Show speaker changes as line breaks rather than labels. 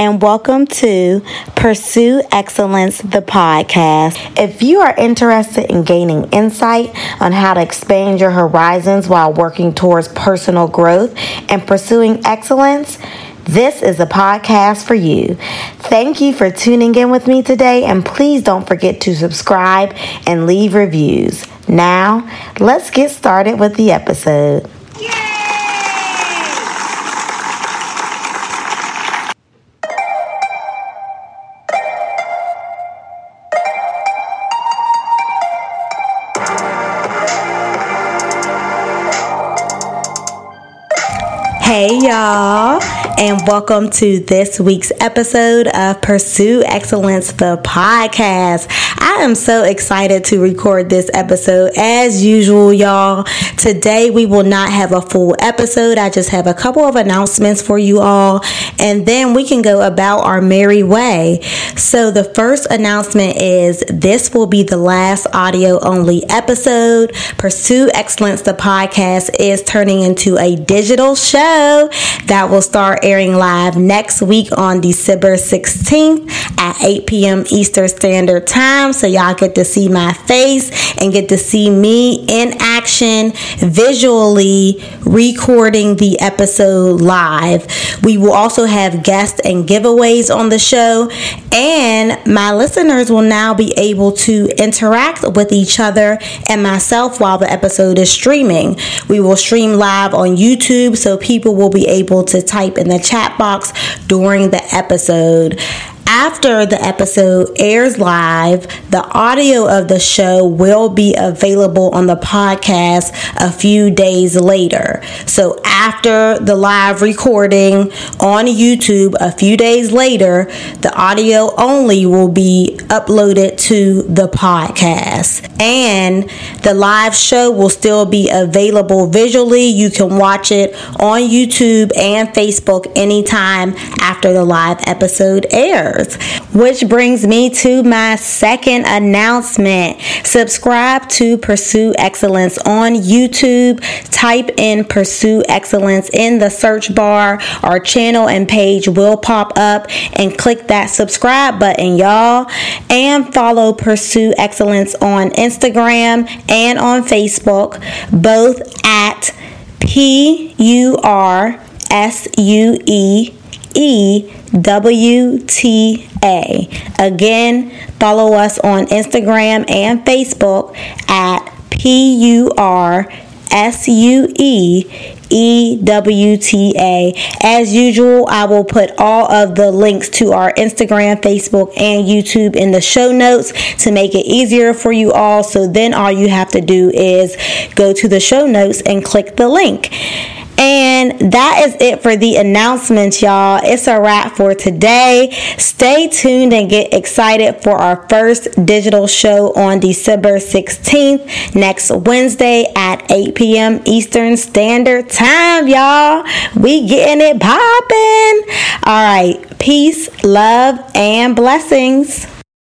and welcome to Pursue Excellence, the podcast. If you are interested in gaining insight on how to expand your horizons while working towards personal growth and pursuing excellence, this is a podcast for you. Thank you for tuning in with me today, and please don't forget to subscribe and leave reviews. Now, let's get started with the episode. Hey, y'all and welcome to this week's episode of Pursue Excellence, the podcast. I am so excited to record this episode as usual, y'all. Today we will not have a full episode, I just have a couple of announcements for you all, and then we can go about our merry way. So, the first announcement is this will be the last audio only episode. Pursue Excellence, the podcast, is turning into a digital show that will start airing live next week on December 16th at 8 p.m. Eastern Standard Time. So y'all get to see my face and get to see me in action visually recording the episode live. We will also have guests and giveaways on the show, and my listeners will now be able to interact with each other and myself while the episode is streaming. We will stream live on YouTube, so people will be able to type in the chat box during the episode after the episode airs live, the audio of the show will be available on the podcast a few days later. So, after the live recording on YouTube, a few days later, the audio only will be uploaded to the podcast. And the live show will still be available visually. You can watch it on YouTube and Facebook anytime after the live episode airs. Which brings me to my second announcement. Subscribe to Pursue Excellence on YouTube. Type in Pursue Excellence in the search bar. Our channel and page will pop up and click that subscribe button, y'all. And follow Pursue Excellence on Instagram and on Facebook, both at P U R S U E E W T A. Again, follow us on Instagram and Facebook at P U R S U E E W T A. As usual, I will put all of the links to our Instagram, Facebook, and YouTube in the show notes to make it easier for you all. So then all you have to do is go to the show notes and click the link. And that is it for the announcements, y'all. It's a wrap for today. Stay tuned and get excited for our first digital show on December 16th, next Wednesday at 8 p.m. Eastern Standard Time, y'all. We getting it popping. All right. Peace, love, and blessings.